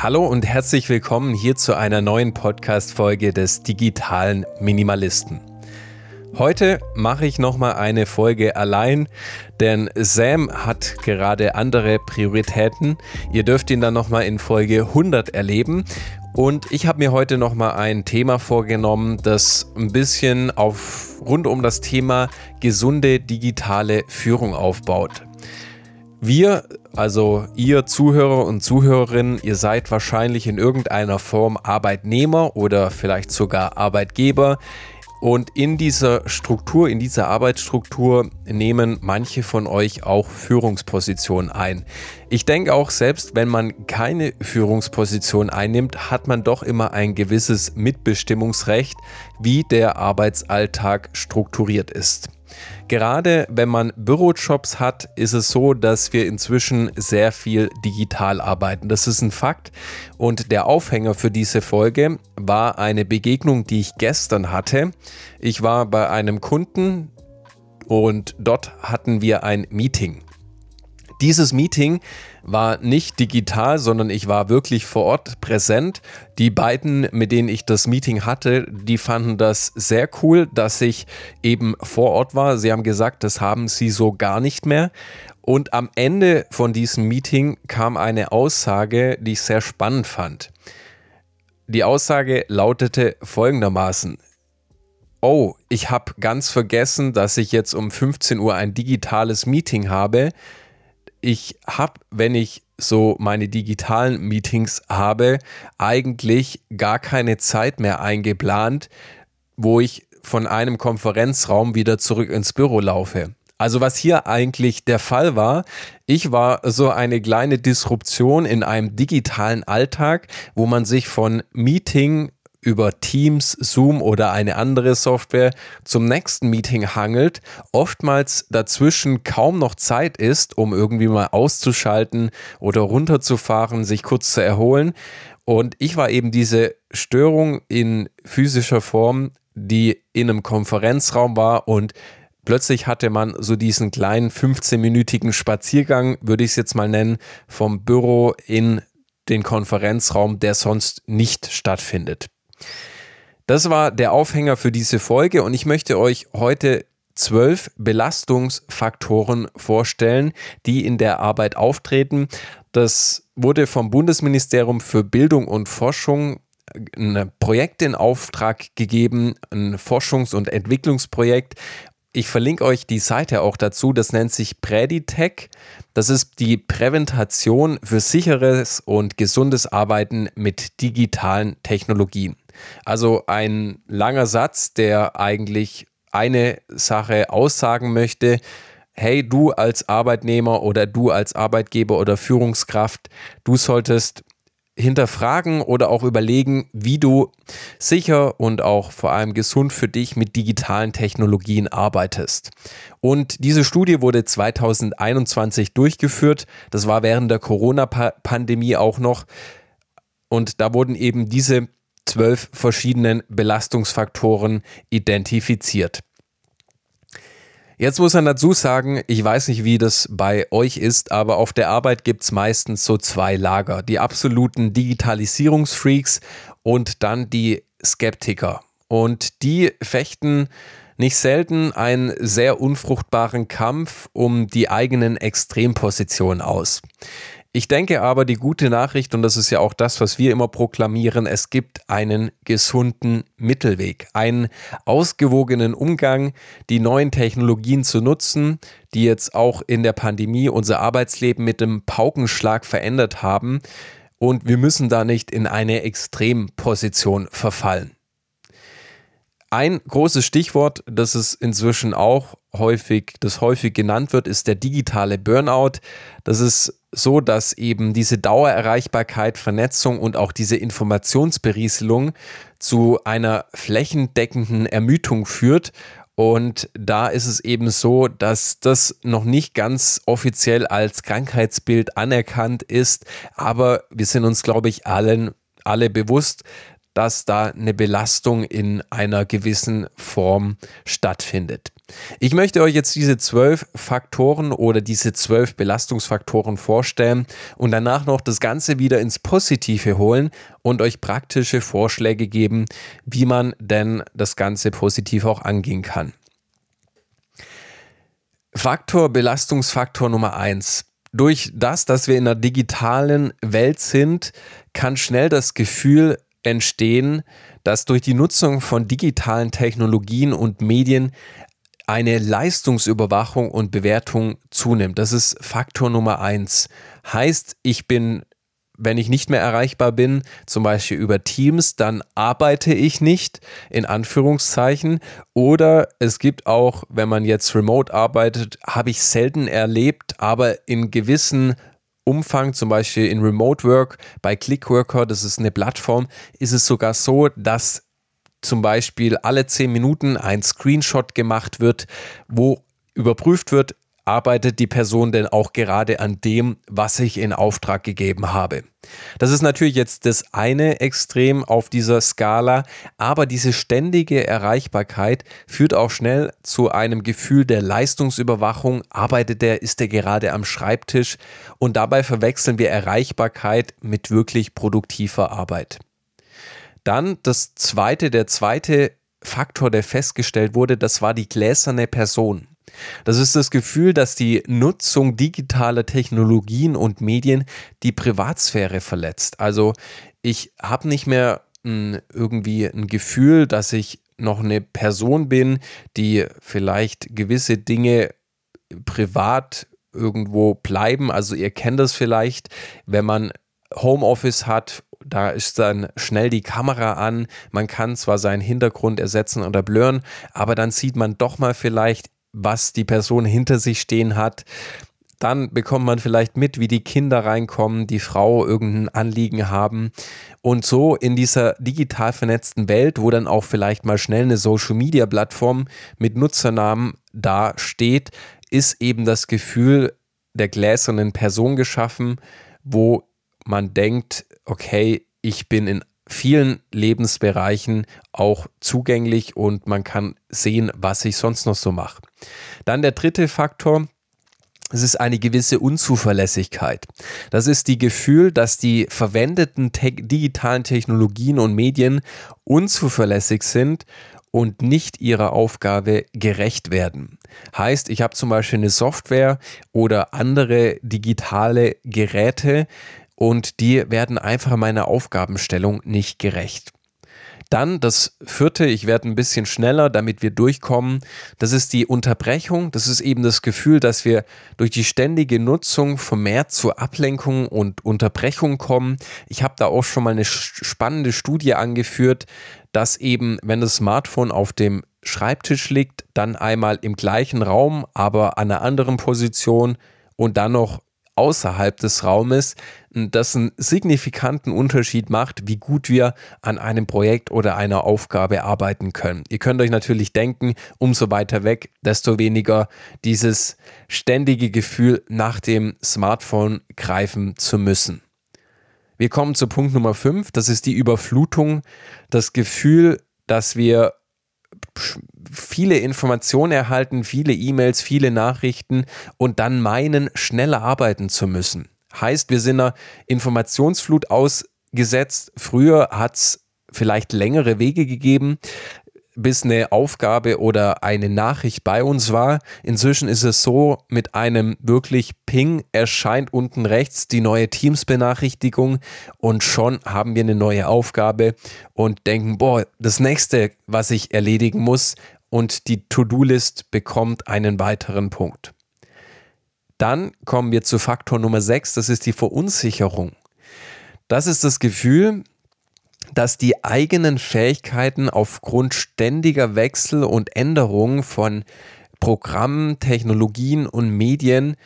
Hallo und herzlich willkommen hier zu einer neuen Podcast-Folge des digitalen Minimalisten. Heute mache ich nochmal eine Folge allein, denn Sam hat gerade andere Prioritäten. Ihr dürft ihn dann nochmal in Folge 100 erleben. Und ich habe mir heute nochmal ein Thema vorgenommen, das ein bisschen auf rund um das Thema gesunde digitale Führung aufbaut. Wir, also ihr Zuhörer und Zuhörerinnen, ihr seid wahrscheinlich in irgendeiner Form Arbeitnehmer oder vielleicht sogar Arbeitgeber. Und in dieser Struktur, in dieser Arbeitsstruktur nehmen manche von euch auch Führungspositionen ein. Ich denke auch, selbst wenn man keine Führungsposition einnimmt, hat man doch immer ein gewisses Mitbestimmungsrecht, wie der Arbeitsalltag strukturiert ist. Gerade wenn man Bürojobs hat, ist es so, dass wir inzwischen sehr viel digital arbeiten. Das ist ein Fakt. Und der Aufhänger für diese Folge war eine Begegnung, die ich gestern hatte. Ich war bei einem Kunden und dort hatten wir ein Meeting. Dieses Meeting war nicht digital, sondern ich war wirklich vor Ort präsent. Die beiden, mit denen ich das Meeting hatte, die fanden das sehr cool, dass ich eben vor Ort war. Sie haben gesagt, das haben sie so gar nicht mehr. Und am Ende von diesem Meeting kam eine Aussage, die ich sehr spannend fand. Die Aussage lautete folgendermaßen. Oh, ich habe ganz vergessen, dass ich jetzt um 15 Uhr ein digitales Meeting habe ich habe, wenn ich so meine digitalen Meetings habe, eigentlich gar keine Zeit mehr eingeplant, wo ich von einem Konferenzraum wieder zurück ins Büro laufe. Also was hier eigentlich der Fall war, ich war so eine kleine Disruption in einem digitalen Alltag, wo man sich von Meeting über Teams, Zoom oder eine andere Software zum nächsten Meeting hangelt, oftmals dazwischen kaum noch Zeit ist, um irgendwie mal auszuschalten oder runterzufahren, sich kurz zu erholen. Und ich war eben diese Störung in physischer Form, die in einem Konferenzraum war und plötzlich hatte man so diesen kleinen 15-minütigen Spaziergang, würde ich es jetzt mal nennen, vom Büro in den Konferenzraum, der sonst nicht stattfindet. Das war der Aufhänger für diese Folge und ich möchte euch heute zwölf Belastungsfaktoren vorstellen, die in der Arbeit auftreten. Das wurde vom Bundesministerium für Bildung und Forschung ein Projekt in Auftrag gegeben, ein Forschungs- und Entwicklungsprojekt. Ich verlinke euch die Seite auch dazu. Das nennt sich Preditech. Das ist die Präventation für sicheres und gesundes Arbeiten mit digitalen Technologien. Also ein langer Satz, der eigentlich eine Sache aussagen möchte. Hey, du als Arbeitnehmer oder du als Arbeitgeber oder Führungskraft, du solltest hinterfragen oder auch überlegen, wie du sicher und auch vor allem gesund für dich mit digitalen Technologien arbeitest. Und diese Studie wurde 2021 durchgeführt. Das war während der Corona-Pandemie auch noch. Und da wurden eben diese zwölf verschiedenen Belastungsfaktoren identifiziert. Jetzt muss man dazu sagen, ich weiß nicht, wie das bei euch ist, aber auf der Arbeit gibt es meistens so zwei Lager. Die absoluten Digitalisierungsfreaks und dann die Skeptiker. Und die fechten nicht selten einen sehr unfruchtbaren Kampf um die eigenen Extrempositionen aus. Ich denke aber, die gute Nachricht, und das ist ja auch das, was wir immer proklamieren, es gibt einen gesunden Mittelweg, einen ausgewogenen Umgang, die neuen Technologien zu nutzen, die jetzt auch in der Pandemie unser Arbeitsleben mit dem Paukenschlag verändert haben. Und wir müssen da nicht in eine Extremposition verfallen. Ein großes Stichwort, das es inzwischen auch häufig, das häufig genannt wird, ist der digitale Burnout. Das ist so, dass eben diese Dauererreichbarkeit, Vernetzung und auch diese Informationsberieselung zu einer flächendeckenden Ermüdung führt. Und da ist es eben so, dass das noch nicht ganz offiziell als Krankheitsbild anerkannt ist. Aber wir sind uns, glaube ich, allen, alle bewusst, dass da eine Belastung in einer gewissen Form stattfindet. Ich möchte euch jetzt diese zwölf Faktoren oder diese zwölf Belastungsfaktoren vorstellen und danach noch das Ganze wieder ins Positive holen und euch praktische Vorschläge geben, wie man denn das Ganze positiv auch angehen kann. Faktor, Belastungsfaktor Nummer eins. Durch das, dass wir in einer digitalen Welt sind, kann schnell das Gefühl entstehen, dass durch die Nutzung von digitalen Technologien und Medien eine Leistungsüberwachung und Bewertung zunimmt. Das ist Faktor Nummer eins. Heißt, ich bin wenn ich nicht mehr erreichbar bin, zum Beispiel über Teams, dann arbeite ich nicht, in Anführungszeichen. Oder es gibt auch, wenn man jetzt remote arbeitet, habe ich selten erlebt, aber in gewissen Umfang, zum Beispiel in Remote Work bei Clickworker, das ist eine Plattform, ist es sogar so, dass zum Beispiel alle zehn Minuten ein Screenshot gemacht wird, wo überprüft wird, arbeitet die Person denn auch gerade an dem, was ich in Auftrag gegeben habe. Das ist natürlich jetzt das eine Extrem auf dieser Skala, aber diese ständige Erreichbarkeit führt auch schnell zu einem Gefühl der Leistungsüberwachung. Arbeitet der, ist der gerade am Schreibtisch und dabei verwechseln wir Erreichbarkeit mit wirklich produktiver Arbeit. Dann das zweite, der zweite Faktor, der festgestellt wurde, das war die gläserne Person. Das ist das Gefühl, dass die Nutzung digitaler Technologien und Medien die Privatsphäre verletzt. Also ich habe nicht mehr mh, hm, irgendwie ein Gefühl, dass ich noch eine Person bin, die vielleicht gewisse Dinge privat irgendwo bleiben. Also ihr kennt das vielleicht, wenn man Homeoffice hat da ist dann schnell die Kamera an. Man kann zwar seinen Hintergrund ersetzen oder blurren, aber dann sieht man doch mal vielleicht was die Person hinter sich stehen hat. Dann bekommt man vielleicht mit, wie die Kinder reinkommen, die Frau irgendein Anliegen haben. Und so in dieser digital vernetzten Welt, wo dann auch vielleicht mal schnell eine Social-Media-Plattform mit Nutzernamen da steht, ist eben das Gefühl der gläsernen Person geschaffen, wo man denkt, okay, ich bin in vielen Lebensbereichen auch zugänglich und man kann sehen, was ich sonst noch so mache. Dann der dritte Faktor, es ist eine gewisse Unzuverlässigkeit. Das ist die Gefühl, dass die verwendeten te digitalen Technologien und Medien unzuverlässig sind und nicht ihrer Aufgabe gerecht werden. Heißt, ich habe zum Beispiel eine Software oder andere digitale Geräte, und die werden einfach meiner Aufgabenstellung nicht gerecht. Dann das vierte, ich werde ein bisschen schneller, damit wir durchkommen. Das ist die Unterbrechung. Das ist eben das Gefühl, dass wir durch die ständige Nutzung vermehrt zur Ablenkung und Unterbrechung kommen. Ich habe da auch schon mal eine spannende Studie angeführt, dass eben, wenn das Smartphone auf dem Schreibtisch liegt, dann einmal im gleichen Raum, aber an einer anderen Position und dann noch außerhalb des Raumes, das einen signifikanten Unterschied macht, wie gut wir an einem Projekt oder einer Aufgabe arbeiten können. Ihr könnt euch natürlich denken, umso weiter weg, desto weniger dieses ständige Gefühl, nach dem Smartphone greifen zu müssen. Wir kommen zu Punkt Nummer 5, das ist die Überflutung, das Gefühl, dass wir viele Informationen erhalten, viele E-Mails, viele Nachrichten und dann meinen, schneller arbeiten zu müssen. Heißt, wir sind einer Informationsflut ausgesetzt. Früher hat es vielleicht längere Wege gegeben bis eine Aufgabe oder eine Nachricht bei uns war. Inzwischen ist es so, mit einem wirklich Ping erscheint unten rechts die neue Teams-Benachrichtigung und schon haben wir eine neue Aufgabe und denken, boah, das nächste, was ich erledigen muss und die To-Do-List bekommt einen weiteren Punkt. Dann kommen wir zu Faktor Nummer 6, das ist die Verunsicherung. Das ist das Gefühl, dass die eigenen Fähigkeiten aufgrund ständiger Wechsel und Änderungen von Programmen, Technologien und Medien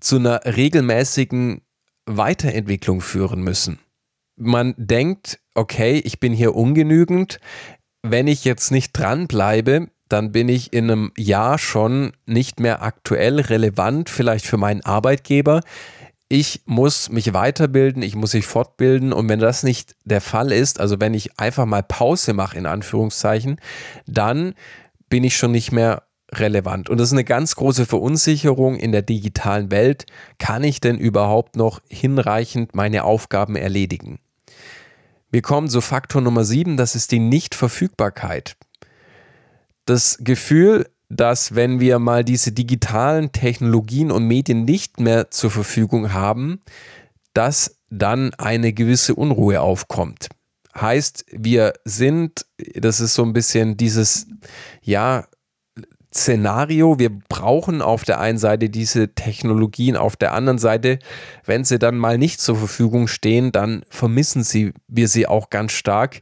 zu einer regelmäßigen Weiterentwicklung führen müssen. Man denkt, okay, ich bin hier ungenügend. Wenn ich jetzt nicht dranbleibe, dann bin ich in einem Jahr schon nicht mehr aktuell relevant, vielleicht für meinen Arbeitgeber ich muss mich weiterbilden, ich muss mich fortbilden und wenn das nicht der Fall ist, also wenn ich einfach mal Pause mache in Anführungszeichen, dann bin ich schon nicht mehr relevant. Und das ist eine ganz große Verunsicherung in der digitalen Welt. Kann ich denn überhaupt noch hinreichend meine Aufgaben erledigen? Wir kommen zu Faktor Nummer sieben, das ist die Nichtverfügbarkeit. Das Gefühl, dass wenn wir mal diese digitalen Technologien und Medien nicht mehr zur Verfügung haben, dass dann eine gewisse Unruhe aufkommt. Heißt, wir sind, das ist so ein bisschen dieses, ja, Szenario, wir brauchen auf der einen Seite diese Technologien, auf der anderen Seite, wenn sie dann mal nicht zur Verfügung stehen, dann vermissen sie, wir sie auch ganz stark.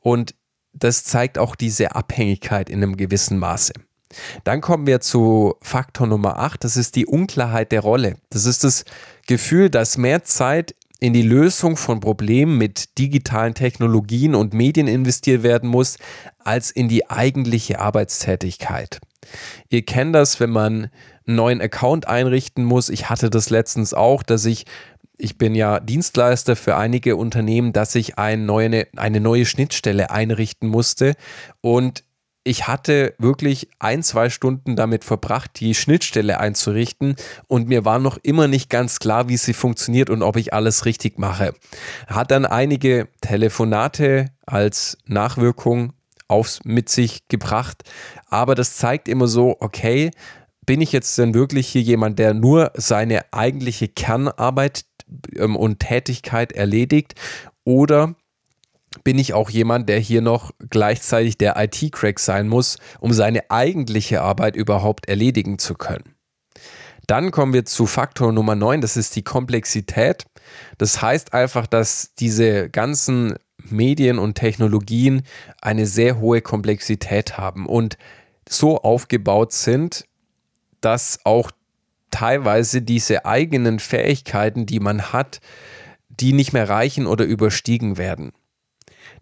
Und das zeigt auch diese Abhängigkeit in einem gewissen Maße. Dann kommen wir zu Faktor Nummer 8, das ist die Unklarheit der Rolle. Das ist das Gefühl, dass mehr Zeit in die Lösung von Problemen mit digitalen Technologien und Medien investiert werden muss, als in die eigentliche Arbeitstätigkeit. Ihr kennt das, wenn man einen neuen Account einrichten muss. Ich hatte das letztens auch, dass ich ich bin ja Dienstleister für einige Unternehmen, dass ich eine neue, eine neue Schnittstelle einrichten musste. Und ich hatte wirklich ein, zwei Stunden damit verbracht, die Schnittstelle einzurichten. Und mir war noch immer nicht ganz klar, wie sie funktioniert und ob ich alles richtig mache. Hat dann einige Telefonate als Nachwirkung aufs, mit sich gebracht, aber das zeigt immer so, okay, bin ich jetzt denn wirklich hier jemand, der nur seine eigentliche Kernarbeit ähm, und Tätigkeit erledigt? Oder bin ich auch jemand, der hier noch gleichzeitig der IT-Crack sein muss, um seine eigentliche Arbeit überhaupt erledigen zu können. Dann kommen wir zu Faktor Nummer 9, das ist die Komplexität. Das heißt einfach, dass diese ganzen Medien und Technologien eine sehr hohe Komplexität haben und so aufgebaut sind, dass auch teilweise diese eigenen Fähigkeiten, die man hat, die nicht mehr reichen oder überstiegen werden.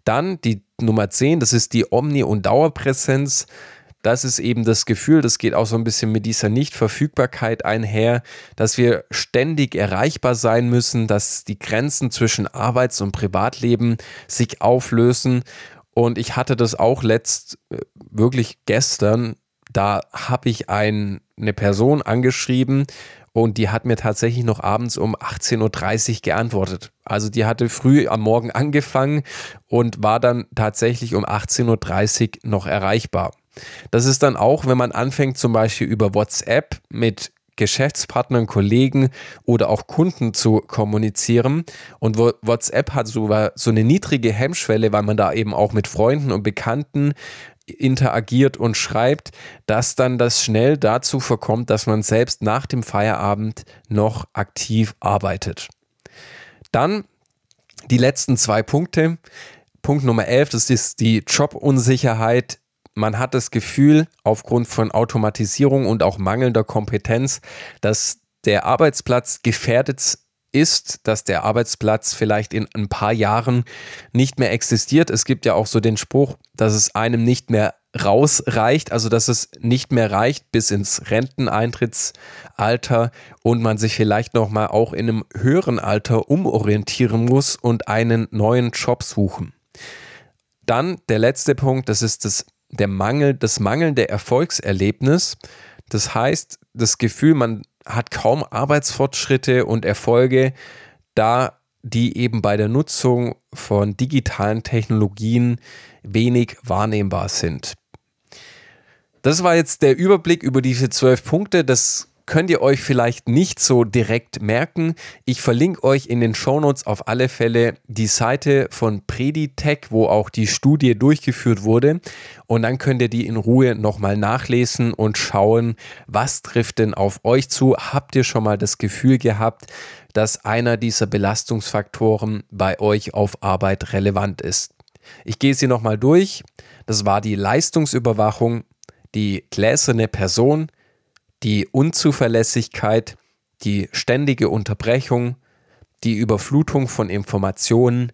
Dann die Nummer 10, das ist die Omni- und Dauerpräsenz. Das ist eben das Gefühl, das geht auch so ein bisschen mit dieser Nichtverfügbarkeit einher, dass wir ständig erreichbar sein müssen, dass die Grenzen zwischen Arbeits- und Privatleben sich auflösen. Und ich hatte das auch letzt, äh, wirklich gestern, da habe ich ein, eine Person angeschrieben und die hat mir tatsächlich noch abends um 18.30 Uhr geantwortet. Also die hatte früh am Morgen angefangen und war dann tatsächlich um 18.30 Uhr noch erreichbar. Das ist dann auch, wenn man anfängt zum Beispiel über WhatsApp mit Geschäftspartnern, Kollegen oder auch Kunden zu kommunizieren. Und WhatsApp hat so, so eine niedrige Hemmschwelle, weil man da eben auch mit Freunden und Bekannten interagiert und schreibt, dass dann das schnell dazu verkommt, dass man selbst nach dem Feierabend noch aktiv arbeitet. Dann die letzten zwei Punkte. Punkt Nummer 11, das ist die Jobunsicherheit. Man hat das Gefühl, aufgrund von Automatisierung und auch mangelnder Kompetenz, dass der Arbeitsplatz gefährdet ist, dass der Arbeitsplatz vielleicht in ein paar Jahren nicht mehr existiert. Es gibt ja auch so den Spruch, dass es einem nicht mehr rausreicht, also dass es nicht mehr reicht bis ins Renteneintrittsalter und man sich vielleicht noch mal auch in einem höheren Alter umorientieren muss und einen neuen Job suchen. Dann der letzte Punkt, das ist das der Mangel, das mangelnde Erfolgserlebnis. Das heißt, das Gefühl, man hat kaum Arbeitsfortschritte und Erfolge, da die eben bei der Nutzung von digitalen Technologien wenig wahrnehmbar sind. Das war jetzt der Überblick über diese zwölf Punkte. Das könnt ihr euch vielleicht nicht so direkt merken. Ich verlinke euch in den Shownotes auf alle Fälle die Seite von Preditech, wo auch die Studie durchgeführt wurde. Und dann könnt ihr die in Ruhe nochmal nachlesen und schauen, was trifft denn auf euch zu. Habt ihr schon mal das Gefühl gehabt, dass einer dieser Belastungsfaktoren bei euch auf Arbeit relevant ist? Ich gehe sie nochmal durch. Das war die Leistungsüberwachung, die gläserne Person, die Unzuverlässigkeit, die ständige Unterbrechung, die Überflutung von Informationen,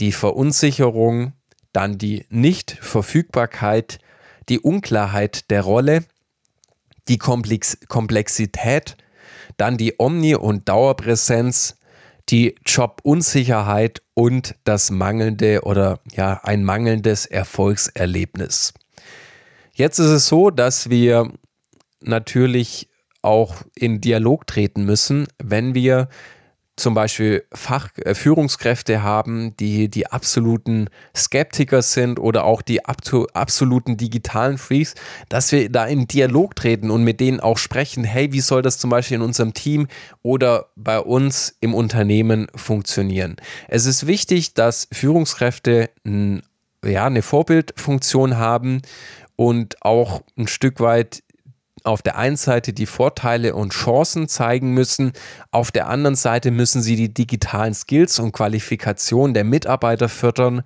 die Verunsicherung, dann die Nichtverfügbarkeit, die Unklarheit der Rolle, die Komplex Komplexität, dann die Omni- und Dauerpräsenz, die Jobunsicherheit und das mangelnde oder ja, ein mangelndes Erfolgserlebnis. Jetzt ist es so, dass wir natürlich auch in Dialog treten müssen, wenn wir zum Beispiel Fach äh, Führungskräfte haben, die die absoluten Skeptiker sind oder auch die absoluten digitalen Freaks, dass wir da in Dialog treten und mit denen auch sprechen, hey, wie soll das zum Beispiel in unserem Team oder bei uns im Unternehmen funktionieren? Es ist wichtig, dass Führungskräfte ja, eine Vorbildfunktion haben und auch ein Stück weit auf der einen Seite die Vorteile und Chancen zeigen müssen, auf der anderen Seite müssen sie die digitalen Skills und Qualifikationen der Mitarbeiter fördern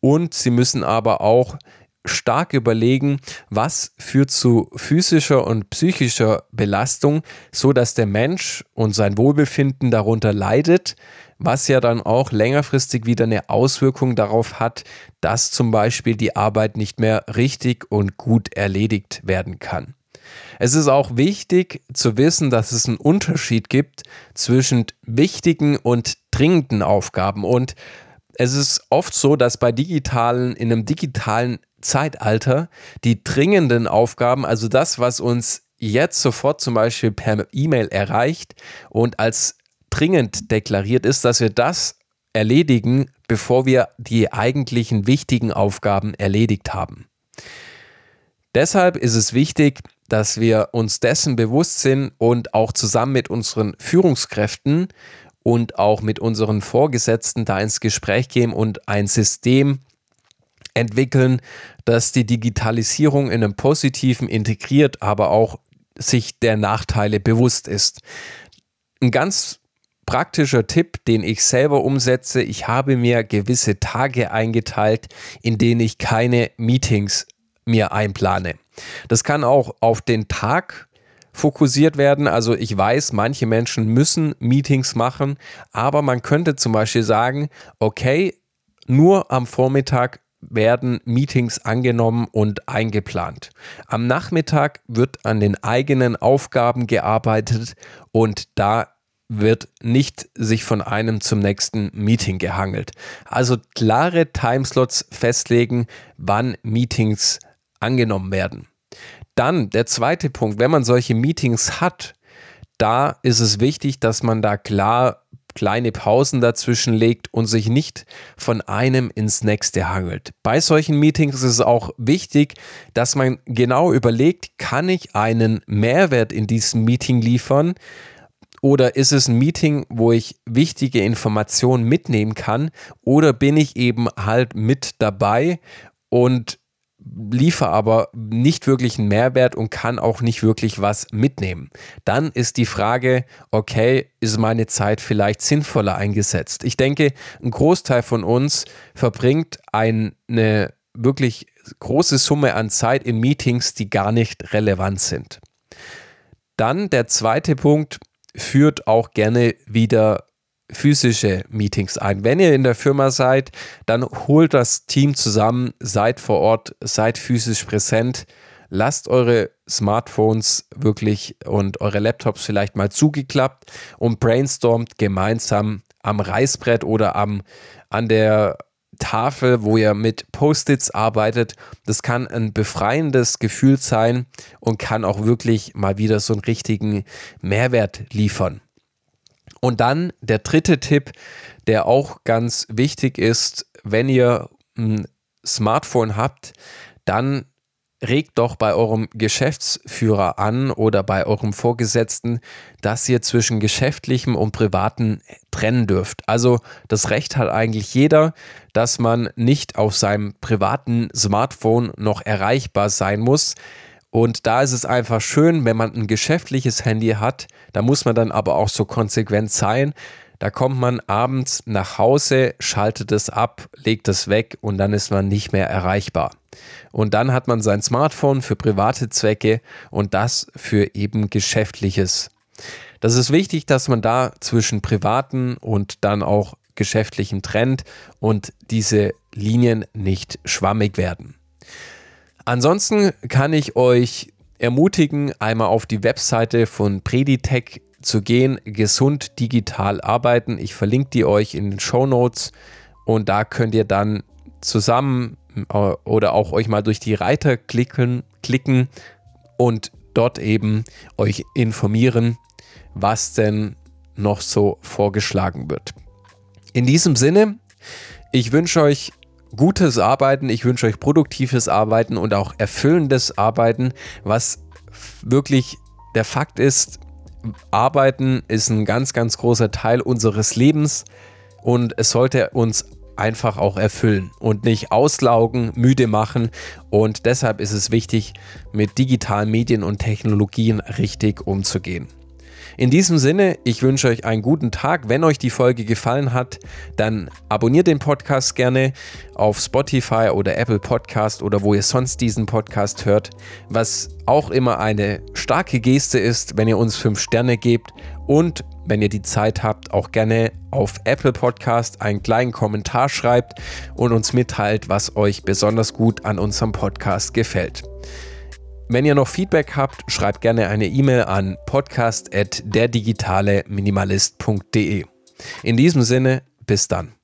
und sie müssen aber auch stark überlegen, was führt zu physischer und psychischer Belastung, so dass der Mensch und sein Wohlbefinden darunter leidet, was ja dann auch längerfristig wieder eine Auswirkung darauf hat, dass zum Beispiel die Arbeit nicht mehr richtig und gut erledigt werden kann. Es ist auch wichtig zu wissen, dass es einen Unterschied gibt zwischen wichtigen und dringenden Aufgaben. Und es ist oft so, dass bei digitalen, in einem digitalen Zeitalter die dringenden Aufgaben, also das, was uns jetzt sofort zum Beispiel per E-Mail erreicht und als dringend deklariert ist, dass wir das erledigen, bevor wir die eigentlichen wichtigen Aufgaben erledigt haben. Deshalb ist es wichtig, dass wir uns dessen bewusst sind und auch zusammen mit unseren Führungskräften und auch mit unseren Vorgesetzten da ins Gespräch gehen und ein System entwickeln, das die Digitalisierung in einem positiven integriert, aber auch sich der Nachteile bewusst ist. Ein ganz praktischer Tipp, den ich selber umsetze, ich habe mir gewisse Tage eingeteilt, in denen ich keine Meetings mir einplane. Das kann auch auf den Tag fokussiert werden. Also ich weiß, manche Menschen müssen Meetings machen, aber man könnte zum Beispiel sagen, okay, nur am Vormittag werden Meetings angenommen und eingeplant. Am Nachmittag wird an den eigenen Aufgaben gearbeitet und da wird nicht sich von einem zum nächsten Meeting gehangelt. Also klare Timeslots festlegen, wann Meetings angenommen werden. Dann der zweite Punkt, wenn man solche Meetings hat, da ist es wichtig, dass man da klar kleine Pausen dazwischen legt und sich nicht von einem ins nächste hangelt. Bei solchen Meetings ist es auch wichtig, dass man genau überlegt, kann ich einen Mehrwert in diesem Meeting liefern? Oder ist es ein Meeting, wo ich wichtige Informationen mitnehmen kann? Oder bin ich eben halt mit dabei und liefere aber nicht wirklich einen Mehrwert und kann auch nicht wirklich was mitnehmen. Dann ist die Frage, okay, ist meine Zeit vielleicht sinnvoller eingesetzt? Ich denke, ein Großteil von uns verbringt eine wirklich große Summe an Zeit in Meetings, die gar nicht relevant sind. Dann der zweite Punkt führt auch gerne wieder physische Meetings ein. Wenn ihr in der Firma seid, dann holt das Team zusammen, seid vor Ort, seid physisch präsent, lasst eure Smartphones wirklich und eure Laptops vielleicht mal zugeklappt und brainstormt gemeinsam am Reißbrett oder am, an der Tafel, wo ihr mit Post-its arbeitet. Das kann ein befreiendes Gefühl sein und kann auch wirklich mal wieder so einen richtigen Mehrwert liefern. Und dann der dritte Tipp, der auch ganz wichtig ist, wenn ihr ein Smartphone habt, dann regt doch bei eurem Geschäftsführer an oder bei eurem Vorgesetzten, dass ihr zwischen geschäftlichem und privaten trennen dürft. Also das Recht hat eigentlich jeder, dass man nicht auf seinem privaten Smartphone noch erreichbar sein muss. Und da ist es einfach schön, wenn man ein geschäftliches Handy hat, da muss man dann aber auch so konsequent sein. Da kommt man abends nach Hause, schaltet es ab, legt es weg und dann ist man nicht mehr erreichbar. Und dann hat man sein Smartphone für private Zwecke und das für eben geschäftliches. Das ist wichtig, dass man da zwischen privaten und dann auch geschäftlichen trennt und diese Linien nicht schwammig werden. Ansonsten kann ich euch ermutigen, einmal auf die Webseite von Preditech zu gehen, gesund digital arbeiten. Ich verlinke die euch in den Show Notes und da könnt ihr dann zusammen äh, oder auch euch mal durch die Reiter klicken, klicken und dort eben euch informieren, was denn noch so vorgeschlagen wird. In diesem Sinne, ich wünsche euch gutes Arbeiten, ich wünsche euch produktives Arbeiten und auch erfüllendes Arbeiten, was wirklich der Fakt ist, Arbeiten ist ein ganz, ganz großer Teil unseres Lebens und es sollte uns einfach auch erfüllen und nicht auslaugen, müde machen. Und deshalb ist es wichtig, mit digitalen Medien und Technologien richtig umzugehen. In diesem Sinne, ich wünsche euch einen guten Tag. Wenn euch die Folge gefallen hat, dann abonniert den Podcast gerne auf Spotify oder Apple Podcast oder wo ihr sonst diesen Podcast hört. Was auch immer eine starke Geste ist, wenn ihr uns fünf Sterne gebt und wenn ihr die Zeit habt, auch gerne auf Apple Podcast einen kleinen Kommentar schreibt und uns mitteilt, was euch besonders gut an unserem Podcast gefällt. Wenn ihr noch Feedback habt, schreibt gerne eine E-Mail an podcast.derdigitale-minimalist.de. In diesem Sinne, bis dann.